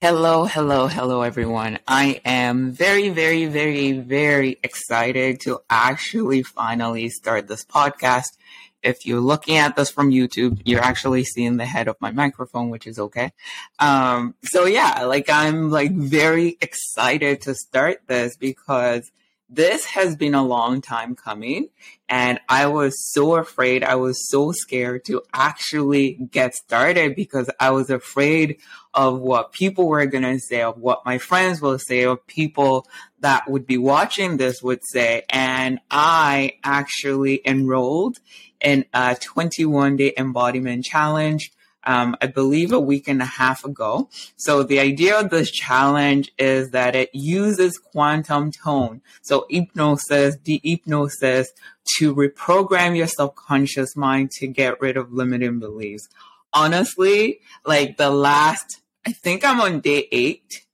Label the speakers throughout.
Speaker 1: Hello, hello, hello, everyone. I am very, very, very, very excited to actually finally start this podcast. If you're looking at this from YouTube, you're actually seeing the head of my microphone, which is okay. Um, so yeah, like I'm like very excited to start this because this has been a long time coming and I was so afraid. I was so scared to actually get started because I was afraid of what people were going to say, of what my friends will say, of people that would be watching this would say. And I actually enrolled in a 21 day embodiment challenge um, I believe a week and a half ago. So the idea of this challenge is that it uses quantum tone. So hypnosis, the hypnosis to reprogram your subconscious mind to get rid of limiting beliefs. Honestly, like the last, I think I'm on day eight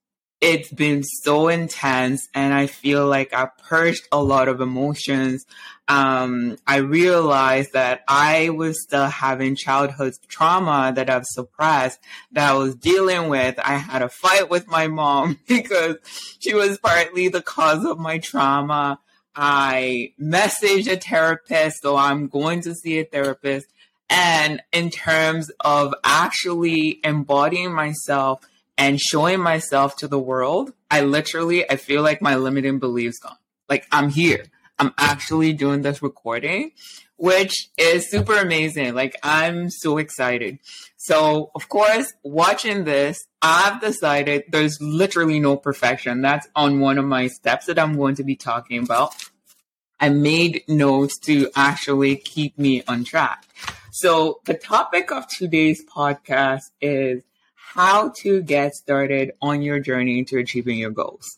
Speaker 1: it's been so intense and I feel like I purged a lot of emotions. Um, I realized that I was still having childhood trauma that I've suppressed that I was dealing with. I had a fight with my mom because she was partly the cause of my trauma. I messaged a therapist, so I'm going to see a therapist. And in terms of actually embodying myself and showing myself to the world, I literally, I feel like my limiting beliefs gone. Like I'm here. I'm actually doing this recording, which is super amazing. Like I'm so excited. So of course, watching this, I've decided there's literally no perfection. That's on one of my steps that I'm going to be talking about. I made notes to actually keep me on track. So the topic of today's podcast is how to get started on your journey to achieving your goals.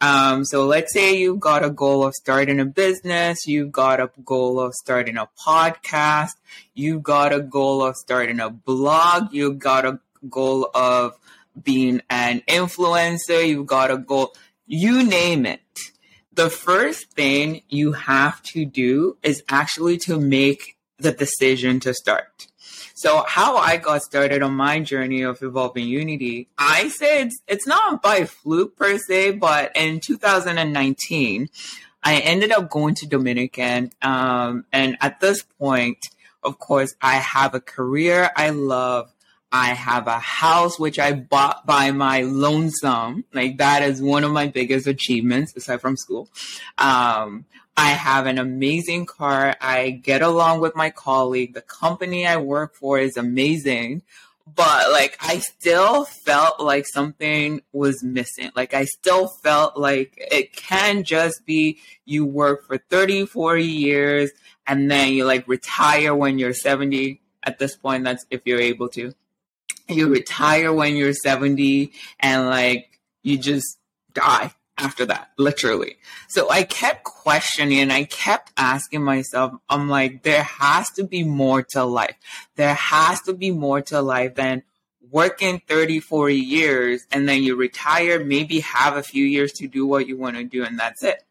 Speaker 1: Um, so let's say you've got a goal of starting a business, you've got a goal of starting a podcast, you've got a goal of starting a blog, you've got a goal of being an influencer, you've got a goal, you name it. The first thing you have to do is actually to make the decision to start. So how I got started on my journey of Evolving Younity, I say it's, it's not by fluke per se, but in 2019, I ended up going to Dominican. Um, and at this point, of course, I have a career I love. I have a house which I bought by my lonesome. Like that is one of my biggest achievements aside from school. Um, I have an amazing car. I get along with my colleague. The company I work for is amazing. But like, I still felt like something was missing. Like, I still felt like it can just be you work for 30, 40 years and then you like retire when you're 70. At this point, that's if you're able to. You retire when you're 70 and like you just die after that, literally. So I kept questioning, I kept asking myself, I'm like, there has to be more to life. There has to be more to life than working 30, 40 years and then you retire, maybe have a few years to do what you want to do and that's it.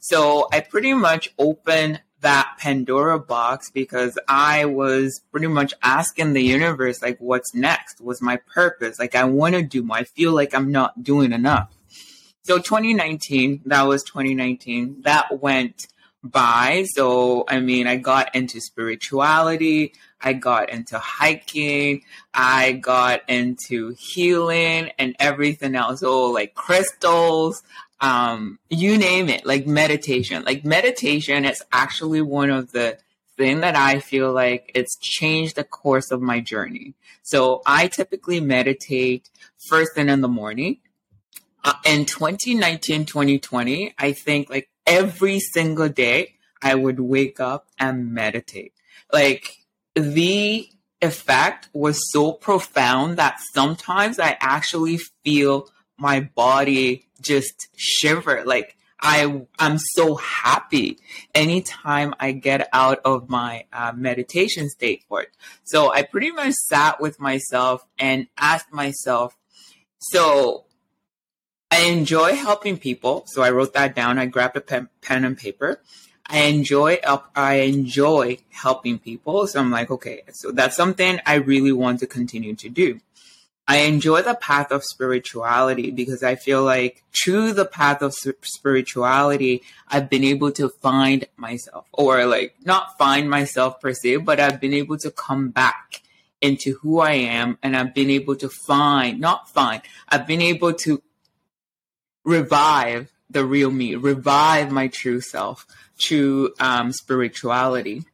Speaker 1: So I pretty much opened that Pandora box because I was pretty much asking the universe, like, what's next? What's my purpose? Like, I want to do more. I feel like I'm not doing enough. So 2019, that was 2019. That went by. So, I mean, I got into spirituality. I got into hiking. I got into healing and everything else. So, like crystals, um, you name it, like meditation. Like meditation is actually one of the thing that I feel like it's changed the course of my journey. So I typically meditate first thing in the morning uh, in 2019, 2020, I think like every single day I would wake up and meditate. Like the effect was so profound that sometimes I actually feel my body just shiver. Like I, I'm so happy anytime I get out of my uh, meditation state for it. So I pretty much sat with myself and asked myself, so I enjoy helping people, so I wrote that down. I grabbed a pen, pen and paper. I enjoy I enjoy helping people, so I'm like, okay, so that's something I really want to continue to do. I enjoy the path of spirituality because I feel like through the path of spirituality, I've been able to find myself or like not find myself per se, but I've been able to come back into who I am and I've been able to find, not find, I've been able to revive the real me, revive my true self, true um, spirituality.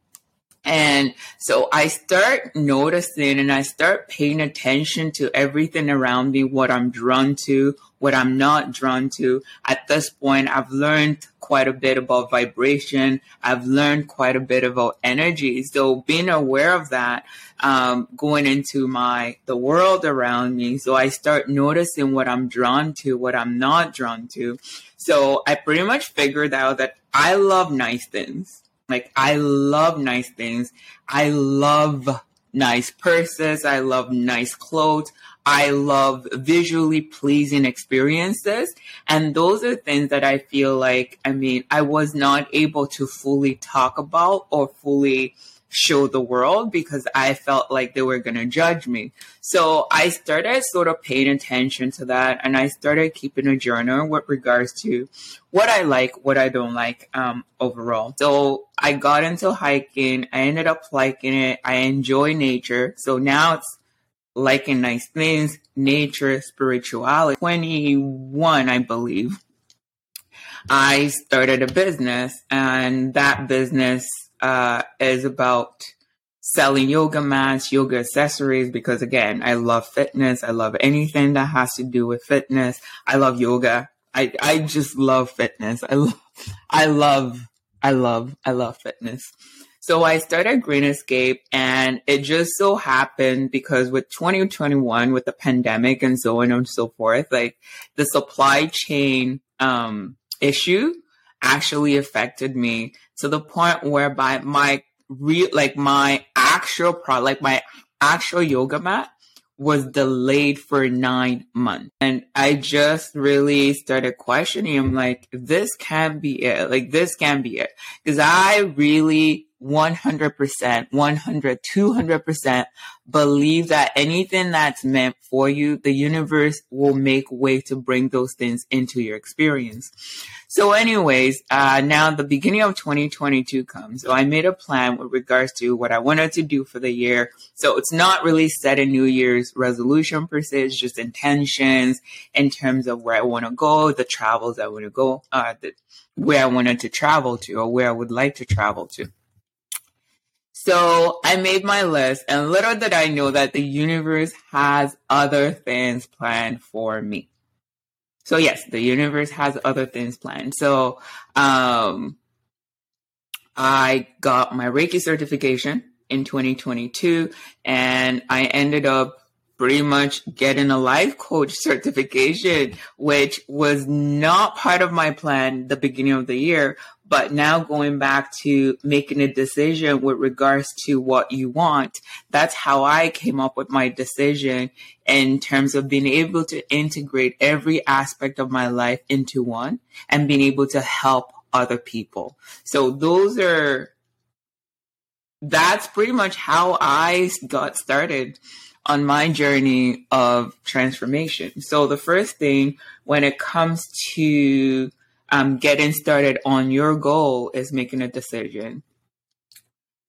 Speaker 1: And so I start noticing and I start paying attention to everything around me, what I'm drawn to, what I'm not drawn to. At this point, I've learned quite a bit about vibration. I've learned quite a bit about energy. So being aware of that, um, going into my, the world around me. So I start noticing what I'm drawn to, what I'm not drawn to. So I pretty much figured out that I love nice things. Like I love nice things. I love nice purses. I love nice clothes. I love visually pleasing experiences. And those are things that I feel like, I mean, I was not able to fully talk about or fully show the world because I felt like they were going to judge me. So I started sort of paying attention to that and I started keeping a journal with regards to what I like, what I don't like um, overall. So I got into hiking. I ended up liking it. I enjoy nature. So now it's liking nice things, nature, spirituality. 21, I believe. I started a business and that business uh, is about selling yoga mats, yoga accessories, because again, I love fitness. I love anything that has to do with fitness. I love yoga. I, I just love fitness. I love, I love, I love, I love fitness. So I started Green Escape and it just so happened because with 2021, with the pandemic and so on and so forth, like the supply chain, um, issue actually affected me to the point whereby my real, like my actual product, like my actual yoga mat was delayed for nine months. And I just really started questioning. I'm like, this can't be it. Like, this can't be it. Cause I really 100%, 100, 200% believe that anything that's meant for you, the universe will make way to bring those things into your experience. So anyways, uh, now the beginning of 2022 comes. So I made a plan with regards to what I wanted to do for the year. So it's not really set a New Year's resolution per se. It's just intentions in terms of where I want to go, the travels I want to go, uh, the, where I wanted to travel to or where I would like to travel to. So I made my list and little did I know that the universe has other things planned for me. So yes, the universe has other things planned. So, um, I got my Reiki certification in 2022 and I ended up pretty much getting a life coach certification, which was not part of my plan the beginning of the year, but now going back to making a decision with regards to what you want, that's how I came up with my decision in terms of being able to integrate every aspect of my life into one and being able to help other people. So those are, that's pretty much how I got started on my journey of transformation. So the first thing when it comes to um, getting started on your goal is making a decision.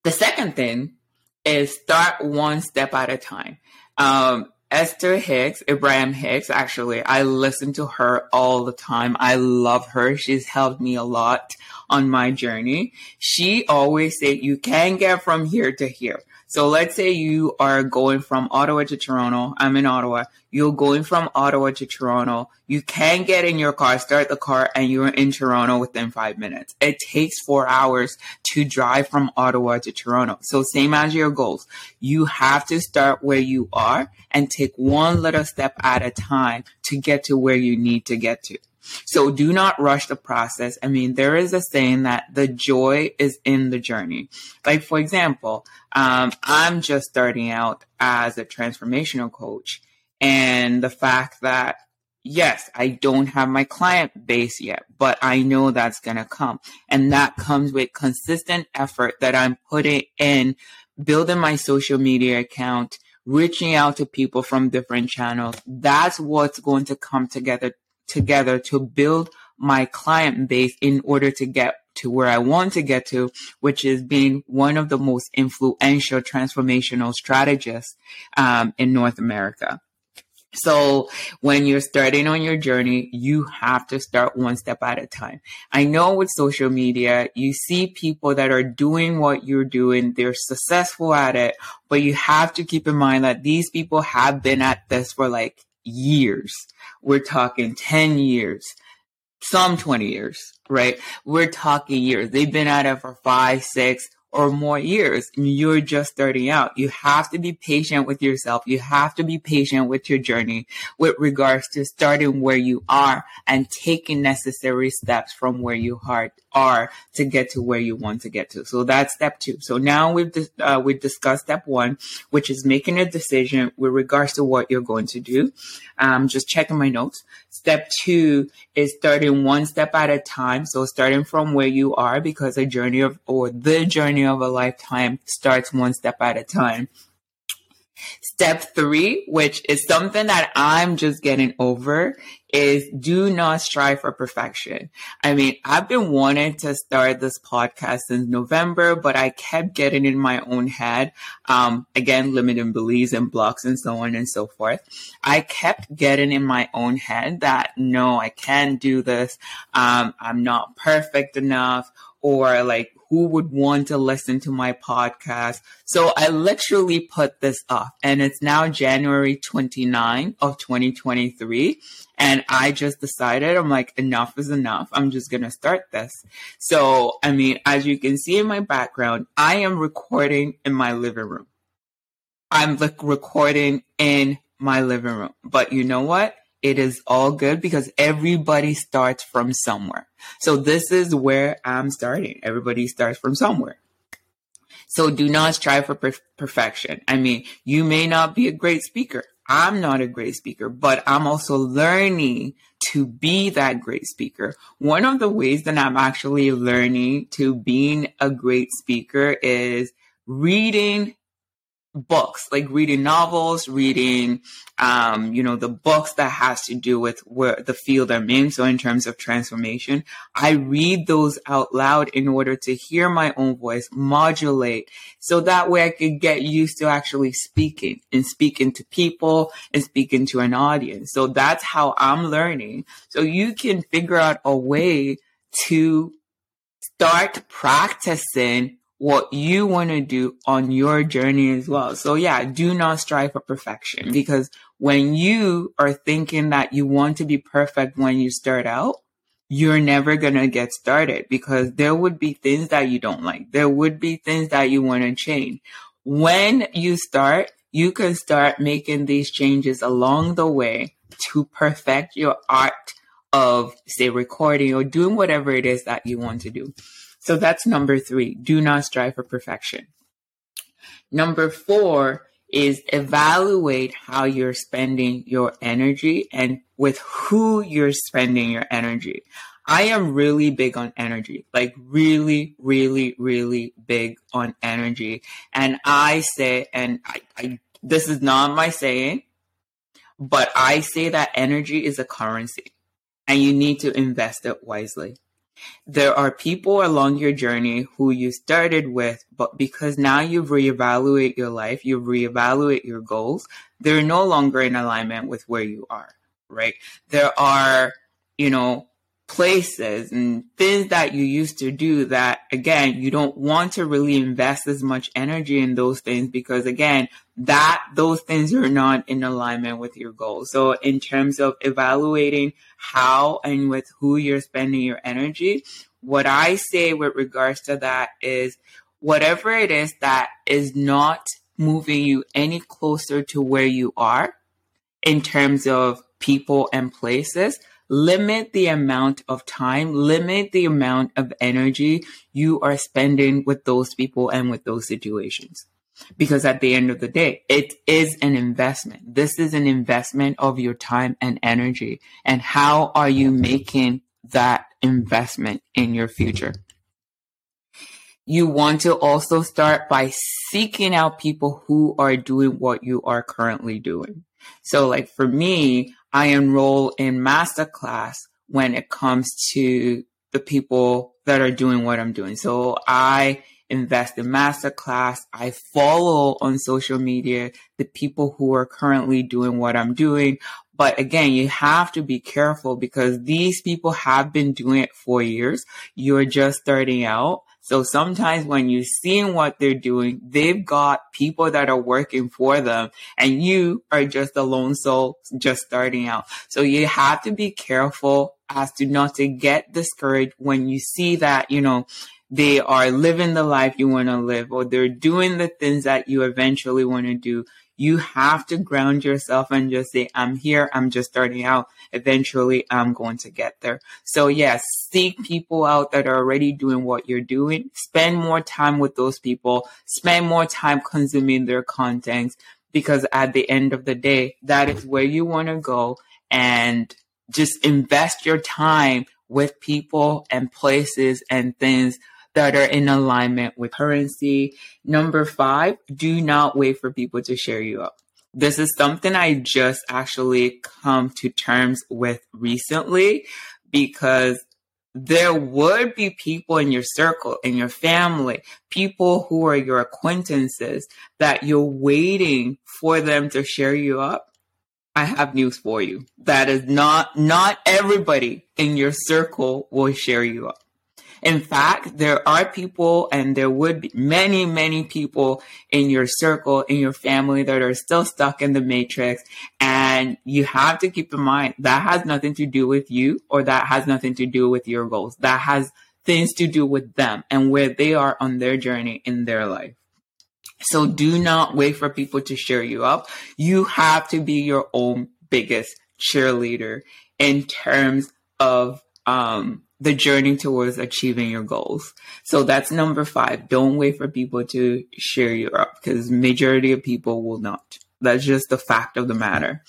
Speaker 1: The second thing is start one step at a time. Um, Esther Hicks, Abraham Hicks, actually, I listen to her all the time. I love her. She's helped me a lot on my journey. She always said, you can get from here to here. So let's say you are going from Ottawa to Toronto. I'm in Ottawa. You're going from Ottawa to Toronto. You can get in your car, start the car, and you're in Toronto within five minutes. It takes four hours to drive from Ottawa to Toronto. So same as your goals. You have to start where you are and take one little step at a time to get to where you need to get to. So do not rush the process. I mean, there is a saying that the joy is in the journey. Like, for example, um, I'm just starting out as a transformational coach and the fact that yes, I don't have my client base yet, but I know that's going to come. And that comes with consistent effort that I'm putting in building my social media account, reaching out to people from different channels. That's what's going to come together together to build my client base in order to get to where I want to get to, which is being one of the most influential transformational strategists um, in North America. So when you're starting on your journey, you have to start one step at a time. I know with social media, you see people that are doing what you're doing. They're successful at it, but you have to keep in mind that these people have been at this for like years. We're talking 10 years, some 20 years, right? We're talking years. They've been at it for five, six, or more years you're just starting out. You have to be patient with yourself. You have to be patient with your journey with regards to starting where you are and taking necessary steps from where you are, to get to where you want to get to. So that's step two. So now we've, uh, we've discussed step one, which is making a decision with regards to what you're going to do. Um, just checking my notes. Step two is starting one step at a time. So starting from where you are because a journey of, or the journey of a lifetime starts one step at a time. Step three, which is something that I'm just getting over, is do not strive for perfection. I mean, I've been wanting to start this podcast since November, but I kept getting in my own head. Um, again, limiting beliefs and blocks and so on and so forth. I kept getting in my own head that no, I can't do this. Um, I'm not perfect enough or like who would want to listen to my podcast. So I literally put this off and it's now January 29 of 2023. And I just decided, I'm like, enough is enough. I'm just going to start this. So, I mean, as you can see in my background, I am recording in my living room. I'm like recording in my living room. But you know what? It is all good because everybody starts from somewhere. So this is where I'm starting. Everybody starts from somewhere. So do not strive for per- perfection. I mean, you may not be a great speaker. I'm not a great speaker, but I'm also learning to be that great speaker. One of the ways that I'm actually learning to being a great speaker is reading books, like reading novels, reading, um, you know, the books that has to do with where the field I'm in. So in terms of transformation, I read those out loud in order to hear my own voice modulate. So that way I could get used to actually speaking and speaking to people and speaking to an audience. So that's how I'm learning. So you can figure out a way to start practicing what you want to do on your journey as well. So yeah, do not strive for perfection because when you are thinking that you want to be perfect when you start out, you're never going to get started because there would be things that you don't like. There would be things that you want to change. When you start, you can start making these changes along the way to perfect your art of say recording or doing whatever it is that you want to do. So that's number three. Do not strive for perfection. Number four is evaluate how you're spending your energy and with who you're spending your energy. I am really big on energy, like really, really, really big on energy. And I say, and I, I this is not my saying, but I say that energy is a currency and you need to invest it wisely. There are people along your journey who you started with, but because now you've reevaluated your life, you've your goals, they're no longer in alignment with where you are, right? There are, you know, places and things that you used to do that again you don't want to really invest as much energy in those things because again that those things are not in alignment with your goals. So in terms of evaluating how and with who you're spending your energy what i say with regards to that is whatever it is that is not moving you any closer to where you are in terms of people and places limit the amount of time, limit the amount of energy you are spending with those people and with those situations. Because at the end of the day, it is an investment. This is an investment of your time and energy. And how are you making that investment in your future? you want to also start by seeking out people who are doing what you are currently doing. So like for me, I enroll in masterclass when it comes to the people that are doing what I'm doing. So I invest in masterclass. I follow on social media the people who are currently doing what I'm doing. But again, you have to be careful because these people have been doing it for years. You're just starting out. So sometimes when you're seeing what they're doing, they've got people that are working for them and you are just a lone soul just starting out. So you have to be careful as to not to get discouraged when you see that, you know, they are living the life you want to live or they're doing the things that you eventually want to do you have to ground yourself and just say, I'm here. I'm just starting out. Eventually I'm going to get there. So yes, seek people out that are already doing what you're doing. Spend more time with those people. Spend more time consuming their content because at the end of the day, that is where you want to go and just invest your time with people and places and things that are in alignment with currency. Number five, do not wait for people to share you up. This is something I just actually come to terms with recently because there would be people in your circle, in your family, people who are your acquaintances that you're waiting for them to share you up. I have news for you. That is not, not everybody in your circle will share you up. In fact, there are people and there would be many, many people in your circle, in your family that are still stuck in the matrix. And you have to keep in mind that has nothing to do with you or that has nothing to do with your goals. That has things to do with them and where they are on their journey in their life. So do not wait for people to share you up. You have to be your own biggest cheerleader in terms of um, the journey towards achieving your goals. So that's number five. Don't wait for people to share you up because majority of people will not. That's just the fact of the matter.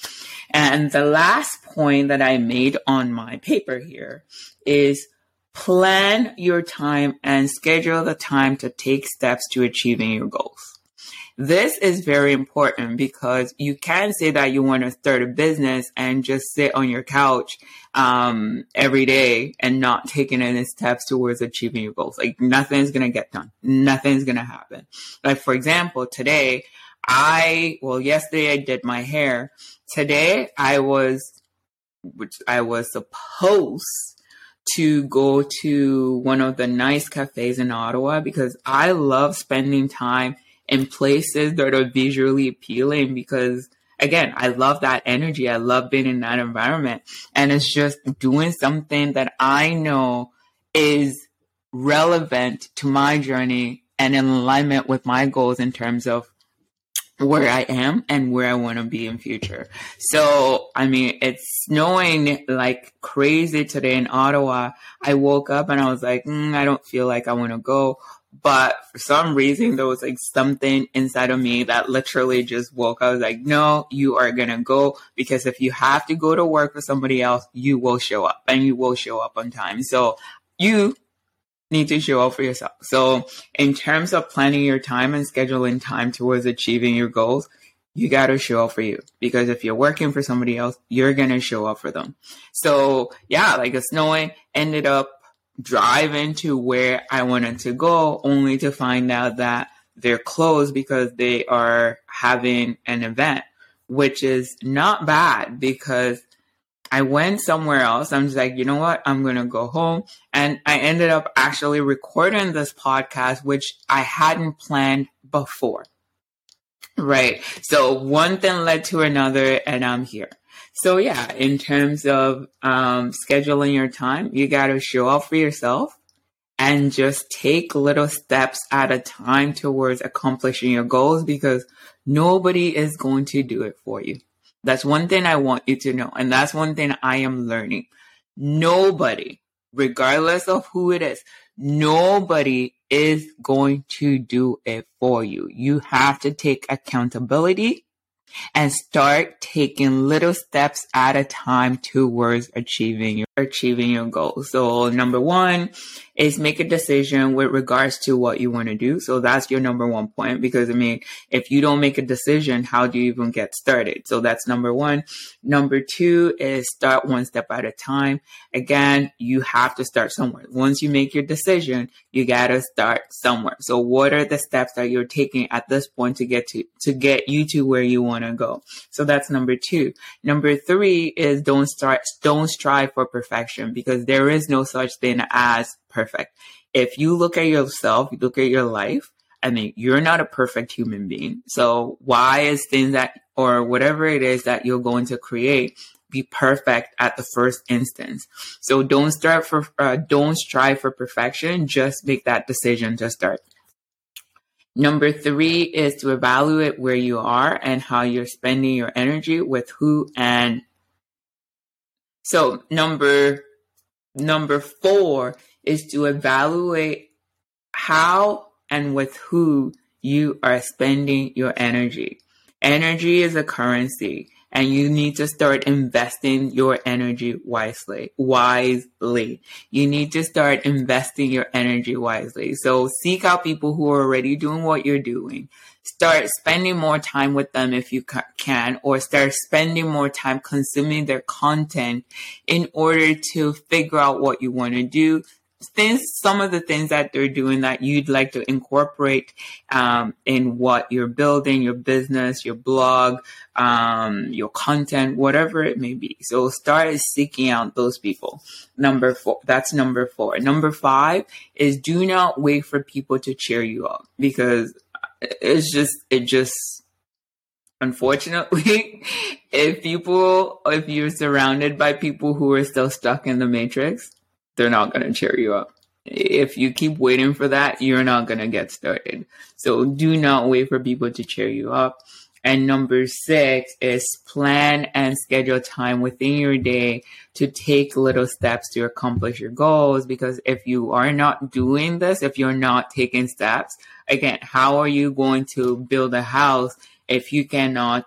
Speaker 1: And the last point that I made on my paper here is plan your time and schedule the time to take steps to achieving your goals. This is very important because you can say that you want to start a business and just sit on your couch um, every day and not taking any steps towards achieving your goals. Like nothing's going to get done. Nothing's going to happen. Like for example, today I, well, yesterday I did my hair. Today I was, which I was supposed to go to one of the nice cafes in Ottawa because I love spending time in places that are visually appealing because again, I love that energy. I love being in that environment. And it's just doing something that I know is relevant to my journey and in alignment with my goals in terms of where I am and where I want to be in future. So, I mean, it's snowing like crazy today in Ottawa. I woke up and I was like, mm, I don't feel like I want to go. But for some reason, there was like something inside of me that literally just woke. I was like, no, you are going to go because if you have to go to work for somebody else, you will show up and you will show up on time. So you need to show up for yourself. So in terms of planning your time and scheduling time towards achieving your goals, you got to show up for you because if you're working for somebody else, you're going to show up for them. So yeah, like it's snowing ended up driving to where I wanted to go only to find out that they're closed because they are having an event, which is not bad because I went somewhere else. I'm just like, you know what? I'm going to go home. And I ended up actually recording this podcast, which I hadn't planned before. Right. So one thing led to another and I'm here. So yeah, in terms of um, scheduling your time, you got to show up for yourself and just take little steps at a time towards accomplishing your goals because nobody is going to do it for you. That's one thing I want you to know. And that's one thing I am learning. Nobody, regardless of who it is, nobody is going to do it for you. You have to take accountability and start taking little steps at a time towards achieving your achieving your goal. So number one is make a decision with regards to what you want to do. So that's your number one point because I mean, if you don't make a decision, how do you even get started? So that's number one. Number two is start one step at a time. Again, you have to start somewhere. Once you make your decision, you got to start somewhere. So what are the steps that you're taking at this point to get to, to get you to where you want to go? So that's number two. Number three is don't start, don't strive for perfection because there is no such thing as perfect. If you look at yourself, you look at your life, I mean, you're not a perfect human being. So why is things that, or whatever it is that you're going to create, be perfect at the first instance. So don't start for, uh, don't strive for perfection. Just make that decision to start. Number three is to evaluate where you are and how you're spending your energy with who and so number number four is to evaluate how and with who you are spending your energy. Energy is a currency and you need to start investing your energy wisely, wisely. You need to start investing your energy wisely. So seek out people who are already doing what you're doing. Start spending more time with them if you can, or start spending more time consuming their content in order to figure out what you want to do, things, some of the things that they're doing that you'd like to incorporate um, in what you're building, your business, your blog, um, your content, whatever it may be. So start seeking out those people. Number four, that's number four. Number five is do not wait for people to cheer you up because it's just, it just, unfortunately, if people, if you're surrounded by people who are still stuck in the matrix, they're not going to cheer you up. If you keep waiting for that, you're not going to get started. So do not wait for people to cheer you up. And number six is plan and schedule time within your day to take little steps to accomplish your goals. Because if you are not doing this, if you're not taking steps, again, how are you going to build a house if you cannot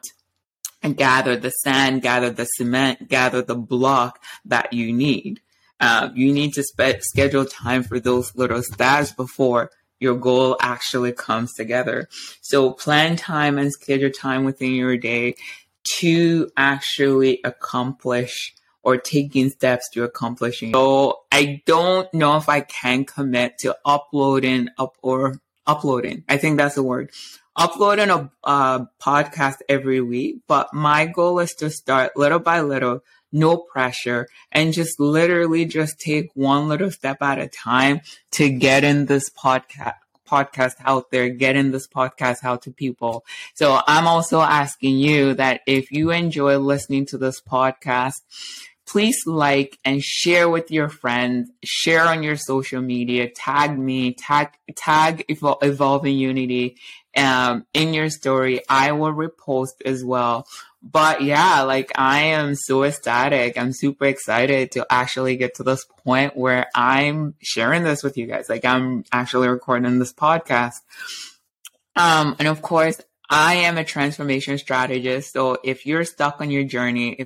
Speaker 1: gather the sand, gather the cement, gather the block that you need? Uh, you need to spe- schedule time for those little steps before your goal actually comes together. So plan time and schedule time within your day to actually accomplish or taking steps to accomplishing. So I don't know if I can commit to uploading up or uploading. I think that's the word. Uploading a uh, podcast every week, but my goal is to start little by little no pressure, and just literally just take one little step at a time to get in this podcast podcast out there, getting this podcast out to people. So I'm also asking you that if you enjoy listening to this podcast, please like and share with your friends, share on your social media, tag me, tag, tag Evol- Evolving Younity um, in your story. I will repost as well but yeah, like I am so ecstatic. I'm super excited to actually get to this point where I'm sharing this with you guys. Like I'm actually recording this podcast. Um, and of course, I am a transformation strategist. So if you're stuck on your journey, if